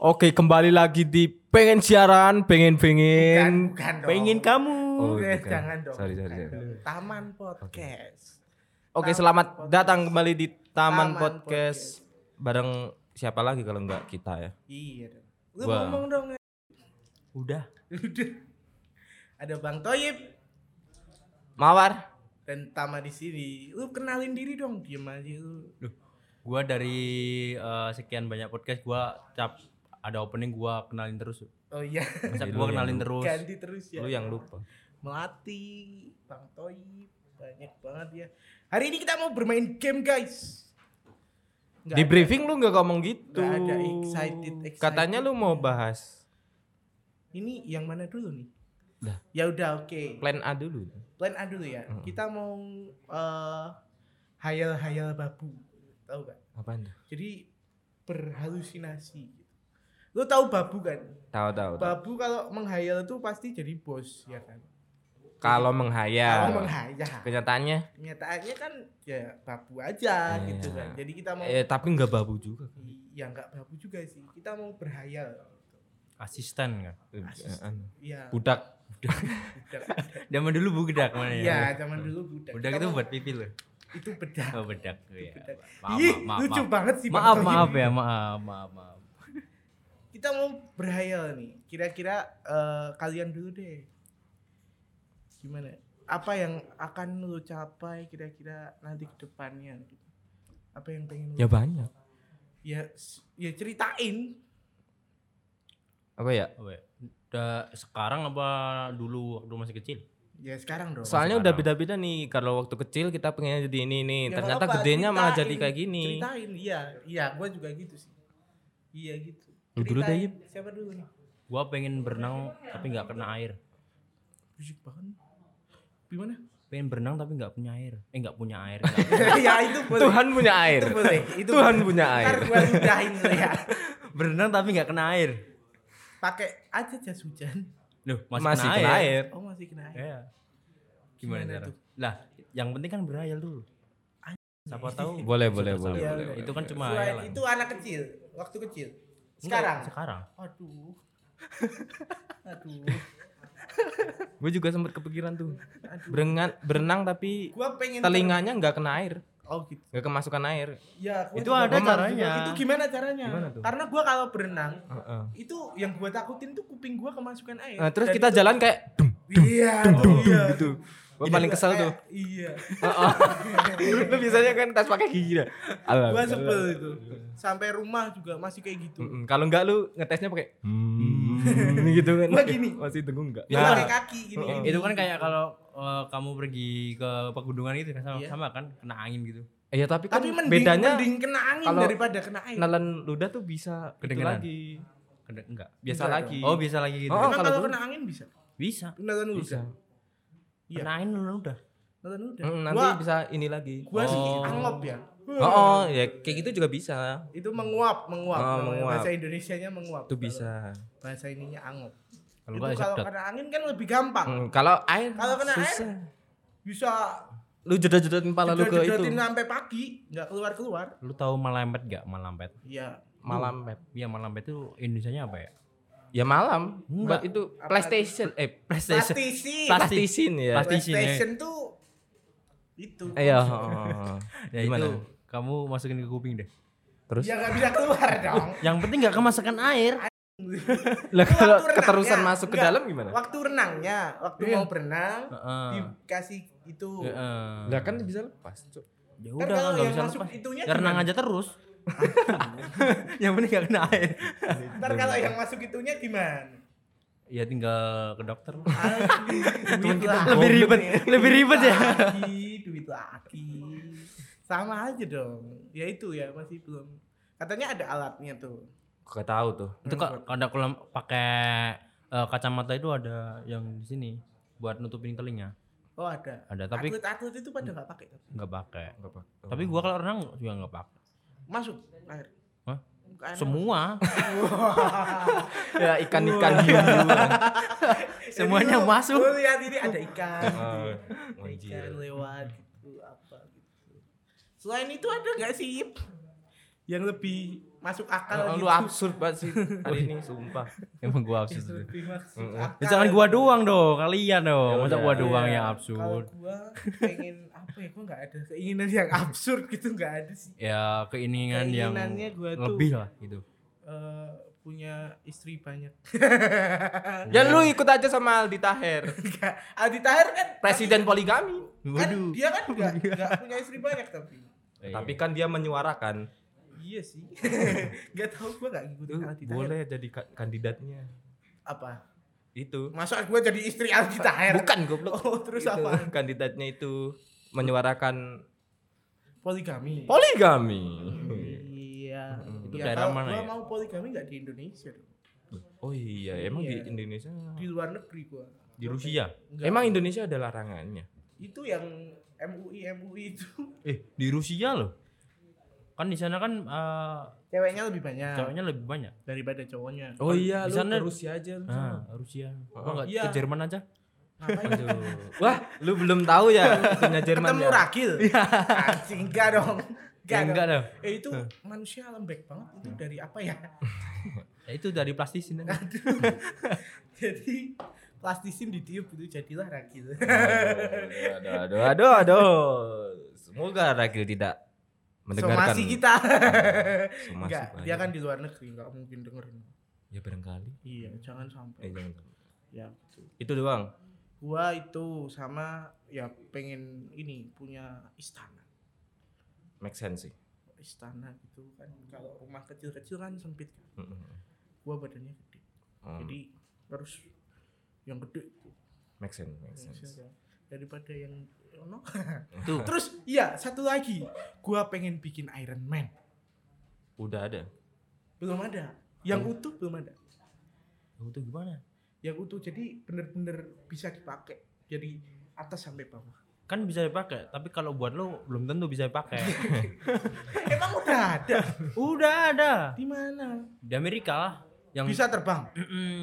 Oke, kembali lagi di pengen siaran, pengen pengen. bukan dong. Pengen kamu. Oh, Eh, bukan. jangan dong. Sorry, sorry, bukan sorry. Taman Podcast. Oke, Taman selamat Podcast. datang kembali di Taman, Taman Podcast. Bareng siapa lagi kalau enggak kita ya? Iya dong. Lu Gua. ngomong dong. Udah. Udah. Ada Bang Toyib Mawar. dan Tama di sini. Lu kenalin diri dong, diem aja lu. Duh. Gua dari eh, sekian banyak podcast gua cap ada opening gua kenalin terus. Oh iya, Masa gua kenalin terus. ganti terus ya. Lu yang lupa. Melati, Bang Toyib, banyak banget ya. Hari ini kita mau bermain game, guys. Nggak Di ada- briefing lu nggak ngomong gitu. Nggak ada excited, excited. Katanya lu mau bahas Ini yang mana dulu nih? Dah. Ya udah oke. plan A dulu. Plan A dulu ya. Kita mau eh, hayal-hayal babu. Tahu gak? Apaan tuh? Jadi berhalusinasi. Lu tahu babu kan? Tahu tahu. Babu kalau menghayal itu pasti jadi bos, ya kan? Kalau Kalau menghayal. menghayal. Kenyataannya Kenyataannya kan ya babu aja Iya. gitu kan. Jadi kita mau eh tapi nggak babu juga. ya nggak babu juga sih. Kita mau berhayal. Asisten kan. Asis- Eh, anu. Iya. Budak. Budak. Zaman dulu budak mana ya? Iya, zaman dulu budak. Budak Kita itu buat pipi loh. itu bedak. Oh, bedak. Iya. Bedak. Maaf, Ih, maaf, maaf. lucu maaf. banget sih Maaf, maaf ya, maaf, maaf, maaf. Kita mau berhayal nih. Kira-kira eh, kalian dulu deh. Gimana? Apa yang akan lu capai kira-kira nanti ke depannya gitu. Apa yang pengen lu Ya banyak. ya, ya ceritain. Apa ya? Apa ya? Udah sekarang apa dulu waktu masih kecil? Ya sekarang dong. Soalnya udah sekarang. beda-beda nih. Kalau waktu kecil kita pengen jadi ini nih. Ya, Ternyata gedenya malah jadi kayak gini. Ceritain, iya. Iya, gua juga gitu sih. Iya gitu. Lu dulu deh. Yip. Siapa dulu nih? Gua pengen berenang tapi nggak kena air. Bisik banget. Gimana? Pengen berenang tapi nggak punya air. Eh nggak punya air. ya itu boleh. Tuhan punya air. Itu boleh. Itu Tuhan boleh. punya air. Ntar gua ludahin ya. berenang tapi nggak kena air. Pakai aja jas hujan. Loh, masih, Masih kena, kena air. air. Oh masih kena air. Iya. Gimana, Gimana cara? tuh? Lah, yang penting kan berhayal dulu. Siapa tahu. Boleh, boleh, boleh, boleh, udah. Itu kan cuma itu anak kecil, waktu kecil. Sekarang. sekarang. Aduh. Aduh. Gue juga sempat kepikiran tuh. Aduh. Berenang, berenang tapi Gua pengen telinganya nggak kena air. Oh gitu. Nggak kemasukan air. Ya, Itu ada caranya. Itu gimana caranya? Gimana tuh? Karena gua kalau berenang Heeh. itu yang gua takutin tuh kuping gua kemasukan air. Nah, terus Dan kita itu- jalan kayak dum Iya, dum dum dum iya. gitu. Gue paling gua kesel tuh. Iya. Heeh. Lu biasanya kan tas pakai gigi dah. Gua sebel itu. Sampai rumah juga masih kayak gitu. Mm-mm. Kalau enggak lu ngetesnya pakai hmm, gitu kan. Gua gini. Masih tenggung enggak? Dia Nah. pakai kaki gini. Gini. Itu kan kayak kalau eh, kamu pergi ke pegunungan gitu kan sama, Iya. sama kan kena angin gitu. Iya, tapi kan tapi mending, bedanya mending kena angin kalau daripada kena air. nelan ludah tuh bisa itu Kedengeran. lagi. Kena, enggak. Biasa Enggak lagi. Oh, bisa lagi gitu. Oh, kalau kalau kena angin bisa. bisa. Beneran lu bisa. Iya. Angin lu udah. Udah. Mm, nanti Gua- bisa ini lagi. gua sih Oh. angop ya. Oh, oh, ya kayak gitu juga bisa. Itu menguap, menguap. Oh, menguap. Bahasa Indonesianya menguap. Itu bisa. Bahasa ininya angop. Kalau Itu enggak kalau kena angin kan lebih gampang. Mm, kalau air Kalau kena air, susah. Bisa Lu jedot-jedotin pala lu ke itu. jedot-jedotin sampai pagi, nggak keluar-keluar. Lu tahu malampet gak? Malampet. Iya. Malam, Pep. Iya, malampet itu Indonesianya apa ya? Ya malam. Enggak. Buat itu Apa PlayStation eh PlayStation. Plastisi. Plastik. PlayStation ya. Plastik. PlayStation, PlayStation tuh itu. Iya, oh. Ya Gimana? itu kamu masukin ke kuping deh. Terus Ya nggak bisa keluar dong. Yang penting gak kemasukan air. lah kalau keterusan renangnya. masuk ke dalam gimana? Waktu renangnya, waktu Iya. mau berenang, Heeh. dikasih itu. Heeh. Lah kan bisa lepas, Cuk. Ya Kan udah kalau nggak yang bisa masuk lepas. itunya Ya renang aja terus. Yang penting gak kena air. Ntar kalau yang masuk itunya gimana? Ya tinggal ke dokter. duit kita lagi. lebih ribet, lebih ribet ya. Lagi, duit lagi. Sama aja dong. Ya itu ya masih belum. Katanya ada alatnya tuh. Gak tahu tuh. Itu kok kalau kalau pakai eh, kacamata itu ada yang di sini buat nutupin telinga. Oh ada. Ada tapi atlet-atlet itu pada nggak pakai. nggak pakai. Tapi gua kalau renang juga nggak pakai. Masuk air. Hah? Semua, ya ikan-ikan hiu. semuanya Ini lu- masuk. lu lihat ini ada ikan. Oh, Ada ikan lewat gitu apa gitu. Selain itu ada nggak sih yang lebih masuk akal Oh, gitu. lu absurd banget sih hari ini sumpah. Emang gua absurd. Ya, jangan gua doang dong, kalian Ya dong. Masa udah. gua doang Iya, yang Kalau absurd. gua pengen apa ya? Gua nggak ada keinginan yang absurd gitu nggak ada sih. Ya keinginan yang Keinginannya gua tuh- lebih lah gitu. Eh, punya istri banyak. Ya lu ikut aja sama Aldi Taher, Enggak. Aldi Tahir kan presiden poligami. kan dia kan nggak nggak punya istri banyak tapi. Eh, Tapi kan dia menyuarakan Iya sih. Gak tahu gua nggak ngikutin Aldi boleh jadi ka- kandidatnya. Apa? Itu. Masa gua jadi istri Aldi Tahir? Bukan goblok. Oh, terus Itu, apa? Kandidatnya itu menyuarakan Poligami. poligami. Iya. Itu Ya, daerah mana gua ya? mau poligami nggak di Indonesia dong. Oh iya, emang Iya. di Indonesia Di luar negeri gua. di Rusia. Enggak. emang Indonesia ada larangannya. itu yang MUI MUI itu Eh, di Rusia loh. Kan di sana kan eh, ceweknya lebih banyak ceweknya lebih banyak. daripada cowoknya. Oh iya, di lu sana- ke Rusia aja lu. Ah, Rusia. Kok enggak Iya. ke Jerman aja? Aduh. Wah, lu belum tahu ya punya Jerman Ketemu ya? Ragil. Anjing enggak dong. Ya, enggak dong. Eh itu manusia lembek banget itu dari apa ya? Ya itu dari plastisin. Jadi plastisin ditiup itu jadilah Ragil. Aduh, aduh, aduh, aduh. Semoga Ragil tidak mendengarkan. Somasi kita. Somasi Enggak, dia kan di luar negeri enggak mungkin dengerin. Ya barangkali. Iya, jangan Eh, sampai. jangan. Ya gitu. Itu doang. Gua itu sama ya pengen ini punya istana. Make sense sih. Istana gitu kan kalau rumah kecil-kecil kan sempit kan. Mm-mm. Gua badannya gede. Hmm, Jadi harus yang gede itu. Make sense, make sense. daripada yang no. Tuh. Terus iya satu lagi, gua pengen bikin Iron Man. Udah ada. Belum ada. Yang utuh belum ada. Itu gimana? Yang utuh jadi bener-bener bisa dipakai. Jadi atas sampai bawah. Kan bisa dipakai, tapi kalau buat lo belum tentu bisa dipakai. Emang udah ada Udah ada di mana? di Amerika lah yang Bisa terbang.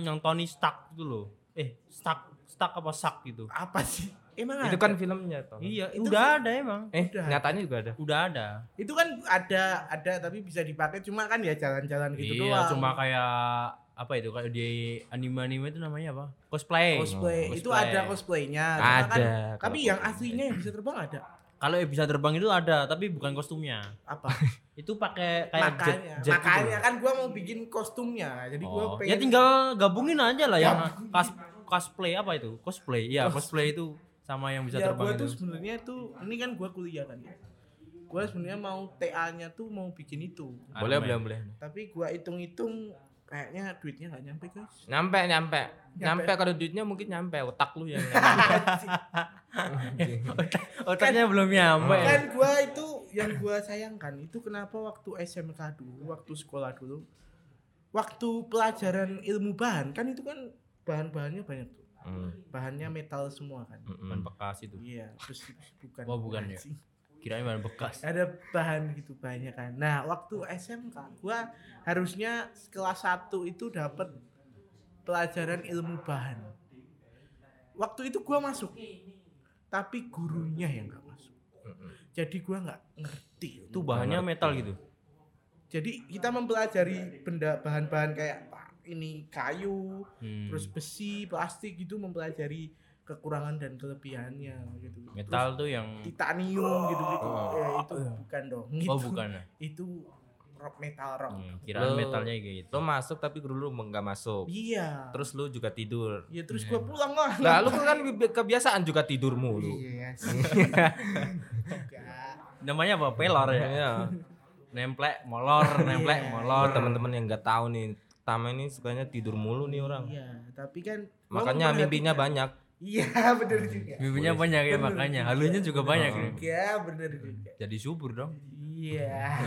yang Tony Stark itu loh. Eh, Stark, Stark apa Stark gitu. Apa sih? Emang Itu ada? kan filmnya toh. Iya, Itu udah ada emang. Eh, Udah. nyatanya juga ada. Udah ada. itu kan ada ada tapi bisa dipakai cuma kan ya jalan-jalan gitu iya, doang. cuma kayak apa itu kayak di anime-anime itu namanya apa? Cosplay. cosplay. Oh, Itu ada cosplaynya. Ada. kan- kalau tapi yang cosplay. aslinya yang bisa terbang ada. Kalau yang bisa terbang itu ada, tapi bukan kostumnya. Apa? Itu pakai kayak jet, makanya, jet gitu makanya loh. kan gua mau bikin kostumnya. Jadi gua Oh, pengen ya tinggal gabungin aja lah yang cos cosplay apa itu? Cosplay. Iya, cosplay itu sama yang bisa ya terbang gua itu. tuh sebenarnya tuh ini kan gua kuliah kan ya. Gua sebenarnya mau TA-nya tuh mau bikin itu. Boleh, boleh, boleh. Tapi gua hitung-hitung kayaknya duitnya nggak nyampe guys. Nyampe, nyampe. Nyampe kalau duitnya mungkin nyampe otak lu yang nyampe. Otaknya belum nyampe. kan gua itu yang gua sayangkan itu kenapa waktu SMK dulu waktu sekolah dulu waktu pelajaran ilmu bahan kan itu kan bahan-bahannya banyak tuh Hmm, bahannya metal semua kan mm-mm. Ban bekas itu. iya terus bukan Oh, bukan ya? Kirain ban bekas. ada bahan gitu banyak kan nah waktu SMK gua harusnya kelas 1 itu dapat pelajaran ilmu bahan waktu itu gua masuk tapi gurunya yang nggak masuk Mm-mm. jadi gua nggak ngerti Itu bahannya metal gitu. jadi kita mempelajari benda bahan-bahan kayak ini kayu Hmm. terus besi plastik gitu mempelajari kekurangan dan kelebihannya gitu metal tuh yang terus titanium gitu gitu Oh. ya itu bukan dong Oh, Itu- bukan. ya? itu rock metal rock Hmm, kirain Lu- metalnya kayak gitu. Lu masuk tapi guru lu enggak masuk. iya Terus lu juga tidur. ya terus gua pulang lah Lah lu kan kebi- kebiasaan juga tidur mulu. iya sih. Namanya apa? Pelor ya. Iya. Nemplek, molor, nemplek, Iya. molor. Oh, teman-teman yang nggak tahu nih, Tama ini sukanya tidur mulu nih orang. iya tapi kan gua Makanya mimpinya banyak. iya bener juga Bibinya banyak ya makanya. Halunya juga banyak ya. iya bener juga Jadi subur dong. Iya.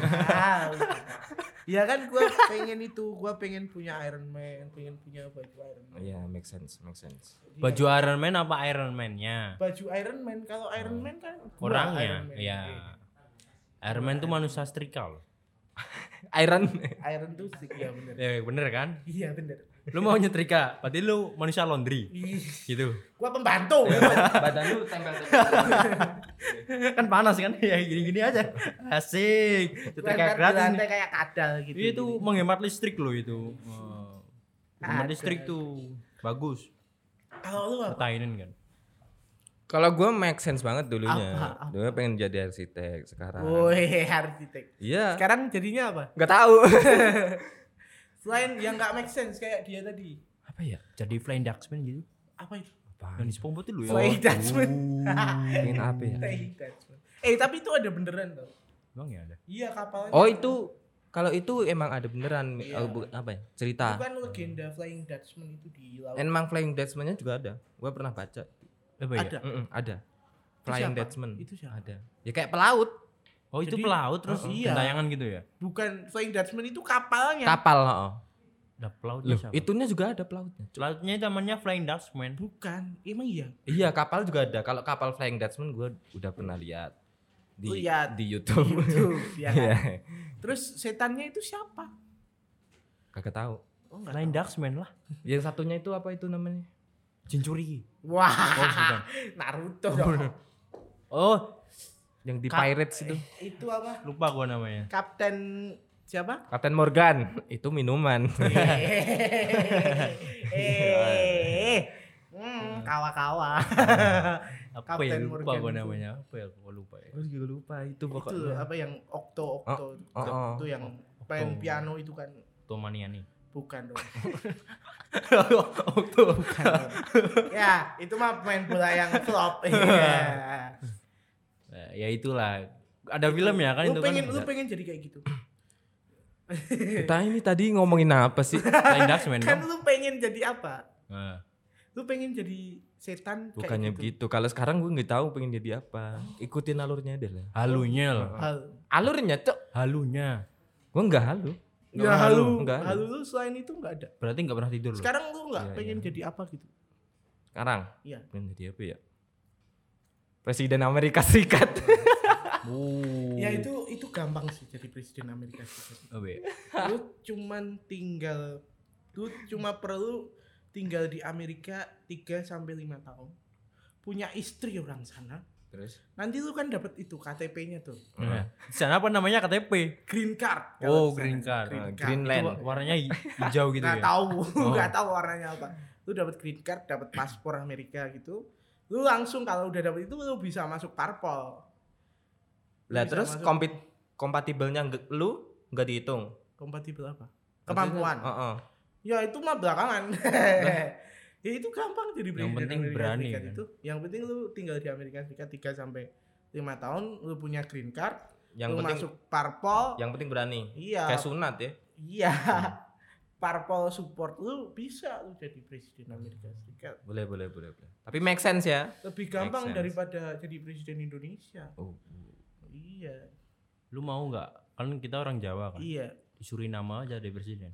ya kan gue pengen itu, gue pengen punya Iron Man, pengen punya baju Iron Man. Iya, make sense, make sense. Baju Iron Man apa Iron Man-nya? Baju Iron Man, kalau Iron Man kan gua Orangnya. Iron Man. Iya. Iron Man tuh manusia setrika loh. Iron. Iron tuh stick ya bener. Ya bener kan? Iya bener. Lu mau nyetrika, berarti lu manusia laundry. Gitu. Gua pembantu. Badan lu tempel kan panas kan? Ya gini-gini aja. Asik. Di gratis. lantai kayak kadal gitu. Iya, Itu menghemat listrik loh itu. Oh. Menghemat listrik tuh. Bagus. Kalau lu apa? Pertahanan kan. Kalau gua make sense banget dulunya. Apa? Apa? Dulu pengen jadi arsitek sekarang. Woi, arsitek. Iya. Sekarang jadinya apa? Nggak tahu. Selain yang nggak make sense kayak dia tadi. Apa ya? Jadi flying Dutchman gitu. Apa itu? Yang di SpongeBob itu lu ya. Flying Dutchman. Pengen apa ya? Flying Dutchman. Eh tapi itu ada beneran tau. Emang ya ada. Iya kapalnya. Oh itu kalau itu emang ada beneran Iya. eh, bu- apa ya? Itu Cerita. kan legenda Flying Dutchman itu di laut. Emang Flying Dutchman-nya juga ada. Gua pernah baca. Apa ya? Ada. Mm-mm, ada. Itu Flying siapa? Dutchman. Itu siapa? Ada. Ya kayak pelaut. Oh itu Jadi- pelaut terus Oh, iya. gentayangan gitu ya? Bukan Flying Dutchman itu kapalnya. Kapal, heeh. Ada pelaut Loh, siapa? itunya juga ada pelautnya. Pelautnya namanya Flying Dutchman. Bukan. Emang iya. Iya, kapal juga ada. Kalau kapal Flying Dutchman gua udah pernah lihat di Lihat. di YouTube. Itu dia kan. Iya. Terus setannya itu siapa? Kagak tahu. Oh. Flying Dutchman lah. Yang satunya itu apa itu namanya? Cincuri. Wah, Oh, bukan. Naruto dong. Oh, Yang di Ka- Pirates itu. itu apa? lupa gua namanya. Kapten siapa? Kapten Morgan. itu minuman. eh, hmm, kawa-kawa. Apa ya Kapten lupa Morgan gua itu. namanya? Apa ya gua lupa ya. Gue juga lupa itu itu pokoknya. apa yang okto okto oh, oh. itu yang main piano itu kan Tomania nih. bukan dong. Waktu. Bukan ya, itu mah main bola yang flop. Iya. Eh, ya itulah. Ada film ya kan lu itu pengen kan. lu pengen jadi kayak gitu. Kita ini tadi ngomongin apa sih? Dutchman kan dong. lu pengen jadi apa? Nah, Lu pengen jadi setan Bukannya kayak gitu. begitu. Kalau sekarang gue nggak tahu pengen jadi apa. Ikutin alurnya deh lah. halunya loh. Hal. Alurnya cok. Halunya. Gue nggak halu. Ya Nggak halu, halu. halu lu selain itu enggak ada. Berarti nggak pernah tidur. Sekarang lu enggak Iya, pengen iya. jadi apa gitu? Sekarang. Iya. Pengen jadi apa ya? Presiden Amerika Serikat. Oh. Ya itu itu gampang sih jadi presiden Amerika Serikat. Apa ya? lu cuman tinggal lu cuma perlu tinggal di Amerika 3 sampai 5 tahun. Punya istri orang sana. Terus? Nanti lu kan dapat itu KTP-nya tuh. Nah, di sana apa namanya KTP? Green card. Oh, green card. Green Ah, card. Greenland. Itu warnanya hi- hijau gitu Nggak ya. tahu, Oh. nggak tahu warnanya apa. Lu dapat green card, dapat paspor Amerika gitu. Lu langsung kalau udah dapat itu lu bisa masuk parpol. Lah terus masuk- kompit kompatibelnya lu nggak dihitung. kompatibel apa? Kemampuan. Heeh. Ya itu mah belakangan. Ya itu gampang jadi presiden penting Amerika berani, Serikat kan? itu. Yang penting lu tinggal di Amerika Serikat 3 sampai 5 tahun, lu punya green card, Yang lu penting masuk parpol. yang penting berani. Iya. Kayak sunat ya. Iya. Parpol support lu bisa lu jadi presiden Amerika Serikat. Boleh, boleh, boleh, boleh. Tapi make sense ya. Lebih gampang daripada jadi presiden Indonesia. Oh. Iya. Lu mau nggak? Kan kita orang Jawa kan. Iya. Disuruh nama aja jadi presiden.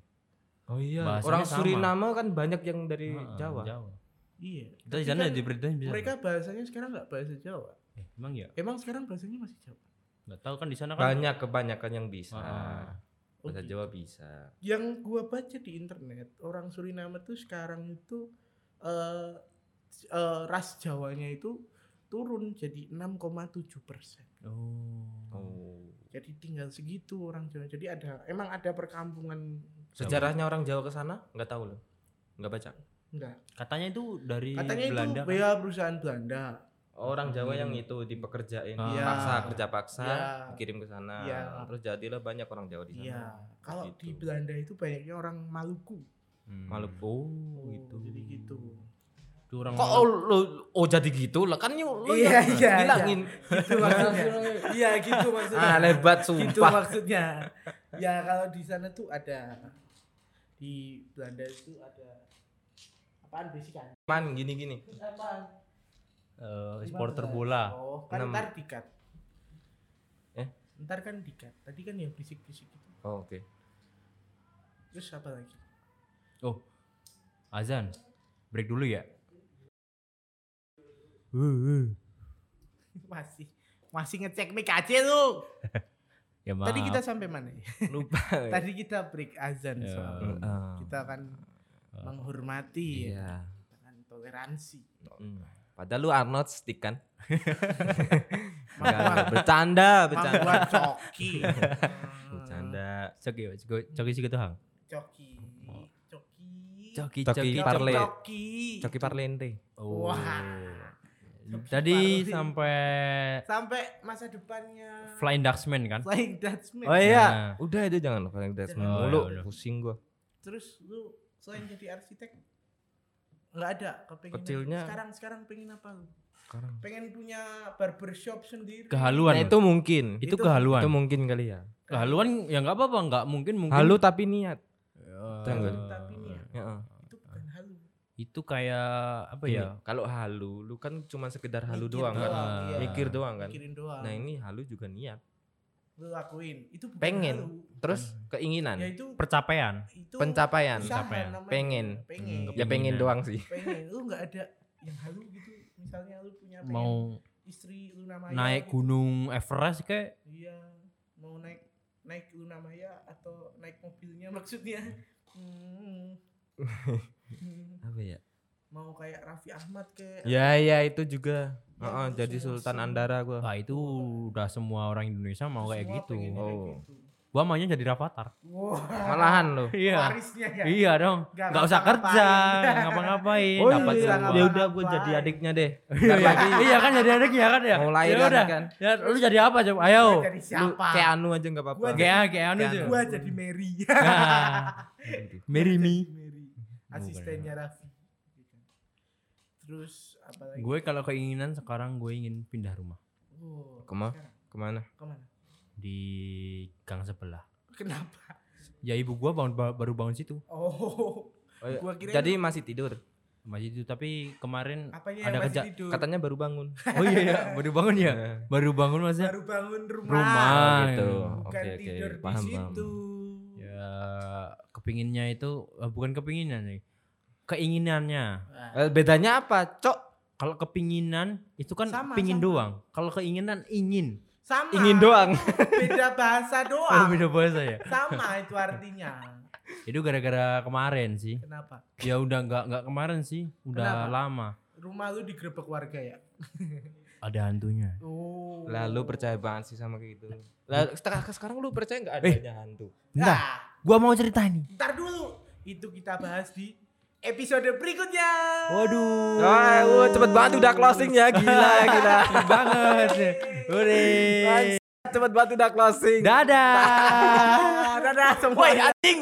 Oh iya. Bahasanya Orang sama. Suriname kan banyak yang dari Heeh, Jawa. Jawa. Iya. Kita di Tapi sana kan jadi presiden bisa. mereka bahasanya sekarang nggak bahasa Jawa. Eh, emang ya? Emang sekarang bahasanya masih Jawa. Nggak tahu kan di sana kan. Banyak kebanyakan yang bisa. Heeh. Bahasa Oke. Jawa bisa. yang gua baca di internet orang Suriname tuh sekarang itu eh eh, ras Jawanya itu turun jadi 6,7 persen. Oh. Oh. Jadi tinggal segitu orang Jawa. Jadi ada emang ada perkampungan Sejarahnya orang Jawa ke sana nggak tahu loh. Nggak baca. enggak. Katanya itu dari Katanya Belanda. itu kan? ya perusahaan Belanda. Orang Jawa yang Hmm. itu dipekerjain Iya. paksa kerja paksa Iya. dikirim ke sana. Iya. Terus jadilah banyak orang Jawa di sana. Iya. Kalau Gitu. di Belanda itu banyaknya orang Maluku. Hmm. Maluku gitu. Jadi gitu. Itu orang Kok oh, lo oh jadi gitu lah kan yuk lo Iya, yang iya, bilangin. Itu maksudnya. Iya gitu maksudnya. ah lebat gitu sumpah. maksudnya ya kalau di sana tuh ada di Belanda itu ada apaan bisikan Man gini-gini. apaan eh, Gimana? supporter bola. oh kan ntar dikat Eh? ntar kan dikat tadi kan yang bisik-bisik itu Oh, oke. terus apa lagi Oh. Azan. Break dulu ya. Uh, uh. masih masih ngecek mic aja lu Ya maaf. Tadi kita sampai mana? ya? Lupa. Tadi kita break azan Ya. soal Heeh. kita akan menghormati, ya, Iya. kita akan toleransi. Hmm. Padahal lu Arnold stick kan? Enggak, bercanda, bercanda. gua coki. Bercanda. Coki, coki, coki sih gitu hang. Coki. Coki. Coki, Coki parle. Coki. Coki Parlente. Oh. Wah. Tadi Parle. sampai Sampai masa depannya Flying Dutchman kan? Flying Dutchman. Oh iya, Nah. udah itu jangan paling Dutchman Oh, mulu, ya udah. pusing gua. Terus lu selain jadi arsitek nggak ada kepengen Kecilnya- sekarang sekarang pengen apa lu? Sekarang. Pengen punya barbershop sendiri. Kehaluan. Nah, itu mungkin. itu, itu- kehaluan. Itu mungkin kali ya. kehaluan ya nggak apa-apa, nggak mungkin mungkin. Halu tapi niat. Nggak? Tapi nih ya, Heeh. Itu kayak apa Gini, ya? Kalau halu, lu kan cuma sekedar halu Mikir doang kan. iya. Mikir doang kan. Mikirin doang. Nah, ini halu juga niat. lu lakuin. Itu Pengen. halu. Terus keinginan, Ya itu Percapaian. itu pencapaian. usaha Pencapaian. namanya. Pengen. Pengen. Hmm, Ya pengen doang sih. pengen. Lu nggak ada yang halu gitu. Misalnya lu punya pengen Mau istri lu namanya naik gitu. gunung Everest kayak Iya, mau naik naik Luna Maya atau naik mobilnya maksudnya. Hmm. Apa ya? mau kayak Raffi Ahmad kayak Ya ya itu juga. Ya, Heeh, itu jadi Sultan. Andara gua. Wah itu udah semua orang Indonesia mau kayak gitu. Oh. gitu. Gua maunya jadi Rafathar. Wah, Malahan lo. Iya. warisnya ya. Iya dong. Nggak Nggak usah kerja, nggak ngapa-ngapain. Oh dapat iya, ya udah gua jadi adiknya deh. Iya, iya kan jadi adiknya kan ya. Mau lahir Ya udah. kan. Ya lu jadi apa coba? Ayo. Jadi Lu kayak Anu aja enggak apa-apa. Gua Kayak kayak anu anu. gua jadi Mary. Nah. Marry me. Mary. Asistennya Raffi. Terus apa lagi? Gue kalau keinginan sekarang gue ingin pindah rumah Oh, Ke mana? sekarang. Ke mana? Ke mana? di gang sebelah. Kenapa? Ya ibu gua bangun ba- baru bangun situ. Oh, Oh, iya. Gua kira Jadi masih tidur. Masih itu tapi kemarin apanya ada kerja tidur? Katanya baru bangun. Oh iya ya, baru bangun ya. Baru bangun maksudnya. baru bangun rumah. Rumah. oh, gitu. Bukan Oke oke. tidur Paham paham. di situ. Ya kepinginnya itu eh, bukan kepinginan nih. Keinginannya. Wah, Eh, bedanya apa, Cok? Kalau kepinginan itu kan Sama, pingin sama. doang. Kalau keinginan ingin. Sama. Ingin doang. Beda bahasa Oh, doang. beda bahasa ya. Sama itu artinya. Itu gara-gara kemarin sih. Kenapa? Ya udah nggak nggak kemarin sih, udah Kenapa? lama. Rumah lu digerebek warga ya? Ada hantunya. Oh. Lalu percaya banget sih sama kayak gitu. Lalu sekarang sekarang lu percaya nggak Eh. adanya hantu? Bentar, Nah, gua mau cerita nih. ntar dulu. Itu kita bahas di episode berikutnya. Waduh. Wah, wah, cepet banget udah closing ya, gila, gila. banget. Udah. Cepet banget udah closing. Dadah. Ah, dadah semua. anjing.